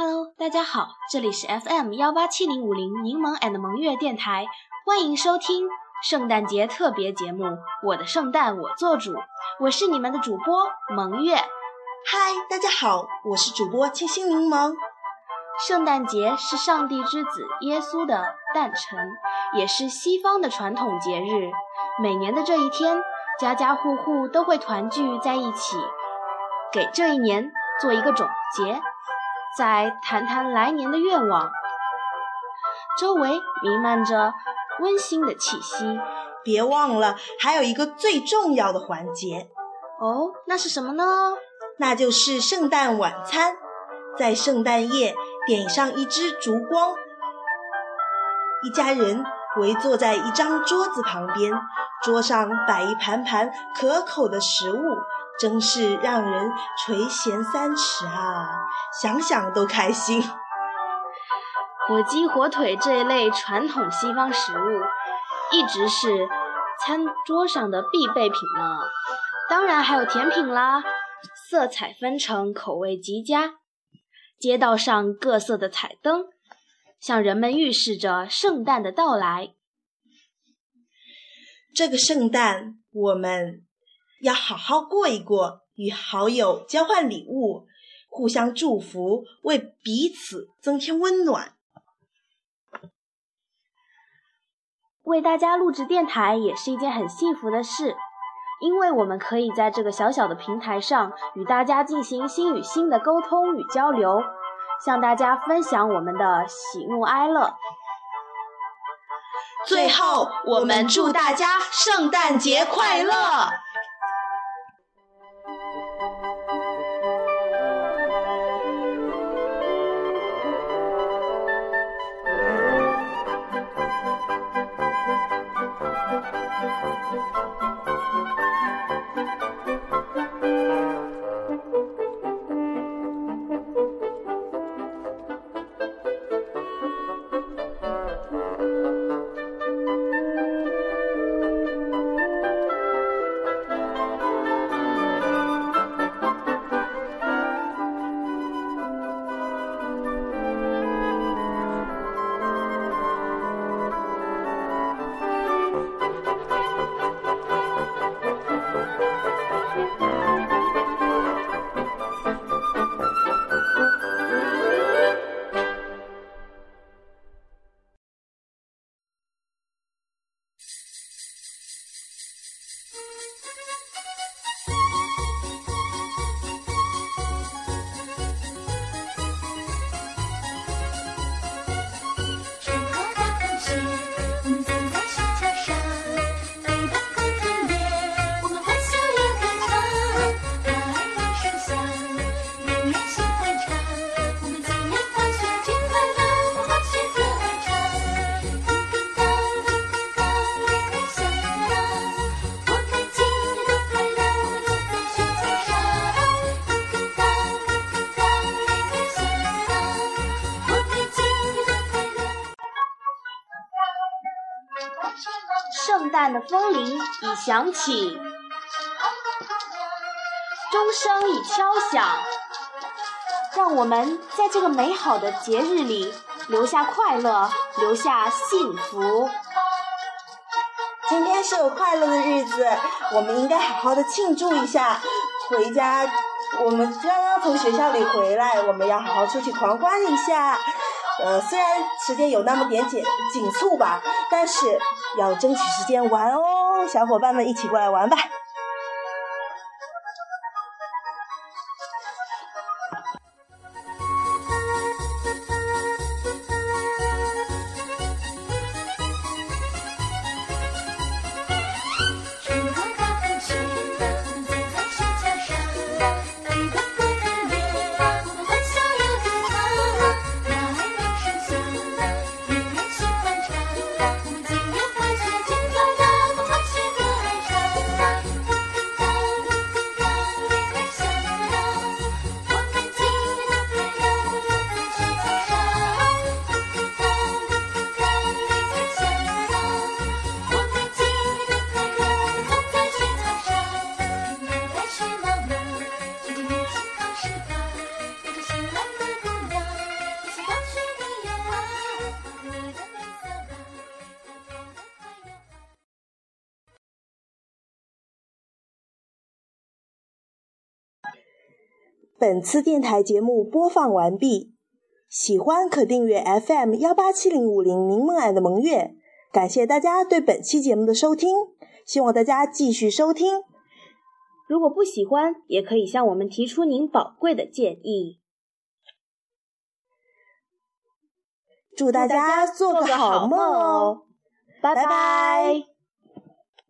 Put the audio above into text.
Hello，大家好，这里是 FM 幺八七零五零柠檬 and 萌月电台，欢迎收听圣诞节特别节目《我的圣诞我做主》，我是你们的主播萌月。嗨，大家好，我是主播清新柠檬。圣诞节是上帝之子耶稣的诞辰，也是西方的传统节日。每年的这一天，家家户户都会团聚在一起，给这一年做一个总结，再谈谈来年的愿望。周围弥漫着温馨的气息。别忘了，还有一个最重要的环节。哦，那是什么呢？那就是圣诞晚餐，在圣诞夜点上一支烛光，一家人围坐在一张桌子旁边。桌上摆一盘盘可口的食物，真是让人垂涎三尺啊！想想都开心。火鸡、火腿这一类传统西方食物，一直是餐桌上的必备品呢。当然还有甜品啦，色彩纷呈，口味极佳。街道上各色的彩灯，向人们预示着圣诞的到来。这个圣诞，我们要好好过一过，与好友交换礼物，互相祝福，为彼此增添温暖。为大家录制电台也是一件很幸福的事，因为我们可以在这个小小的平台上与大家进行心与心的沟通与交流，向大家分享我们的喜怒哀乐。最后，我们祝大家圣诞节快乐！圣诞的风铃已响起，钟声已敲响，让我们在这个美好的节日里留下快乐，留下幸福。今天是个快乐的日子，我们应该好好的庆祝一下。回家，我们刚刚从学校里回来，我们要好好出去狂欢一下。呃，虽然时间有那么点紧紧促吧，但是要争取时间玩哦，小伙伴们一起过来玩吧。本次电台节目播放完毕，喜欢可订阅 FM 幺八七零五零柠檬爱的萌月。感谢大家对本期节目的收听，希望大家继续收听。如果不喜欢，也可以向我们提出您宝贵的建议。祝大家做个好梦哦，拜拜。